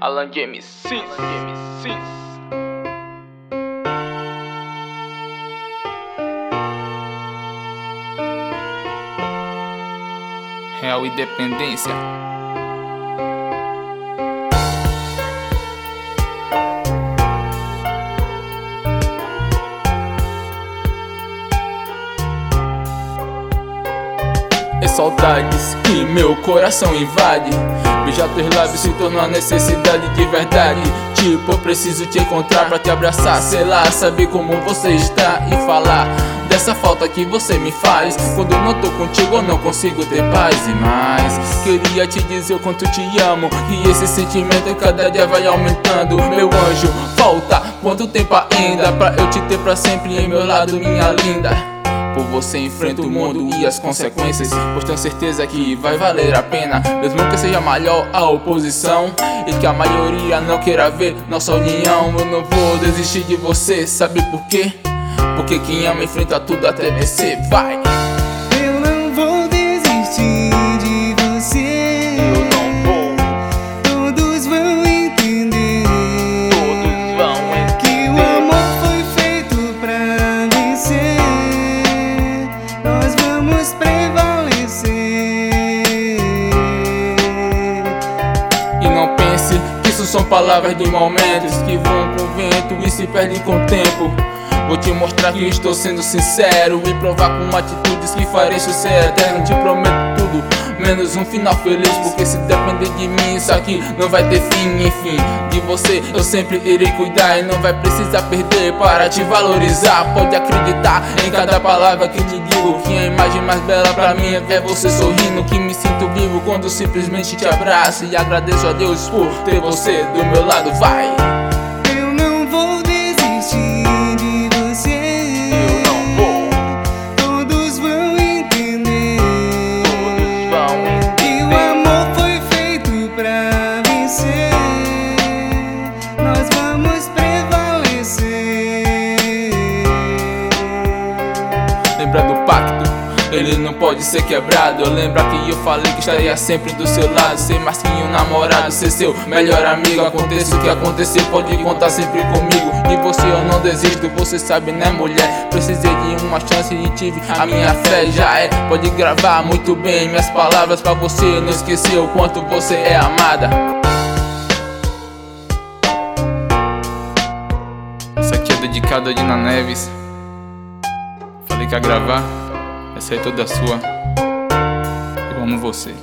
Alan James Cis. Real Independência. Saudades que meu coração invade. Beijar teus lábios se tornou uma necessidade de verdade. Tipo, eu preciso te encontrar pra te abraçar. Sei lá, saber como você está e falar dessa falta que você me faz. Quando não tô contigo, eu não consigo ter paz e mais. Queria te dizer o quanto te amo. E esse sentimento cada dia vai aumentando. Meu anjo, falta quanto tempo ainda pra eu te ter pra sempre em meu lado, minha linda. Por você enfrenta o mundo e as consequências. Pois tenho certeza que vai valer a pena. Mesmo que seja maior a oposição E que a maioria não queira ver nossa união. Eu não vou desistir de você, sabe por quê? Porque quem ama enfrenta tudo até vencer, vai! Isso são palavras de momentos Que vão com vento e se perdem com o tempo. Vou te mostrar que estou sendo sincero E provar com atitudes que farei ser eterno. Te prometo menos um final feliz Porque se depender de mim, isso aqui não vai ter fim Enfim, de você eu sempre irei cuidar E não vai precisar perder para te valorizar. Pode acreditar em cada palavra que te digo Que a imagem mais bela pra mim é você sorrindo Que me sinto vivo quando simplesmente te abraço E agradeço a Deus por ter você do meu lado, vai! Nós vamos prevalecer. Lembra do pacto? Ele não pode ser quebrado. Lembra que eu falei que estaria sempre do seu lado. Ser mais que um namorado, ser seu melhor amigo. Aconteça o que acontecer, pode contar sempre comigo. De você eu não desisto, você sabe, né, mulher? Precisei de uma chance e tive a minha fé. Já é, pode gravar muito bem minhas palavras pra você. Não esquecer o quanto você é amada. Dedicada a Dina Neves. Falei que ia gravar. Essa é toda sua. Eu amo você.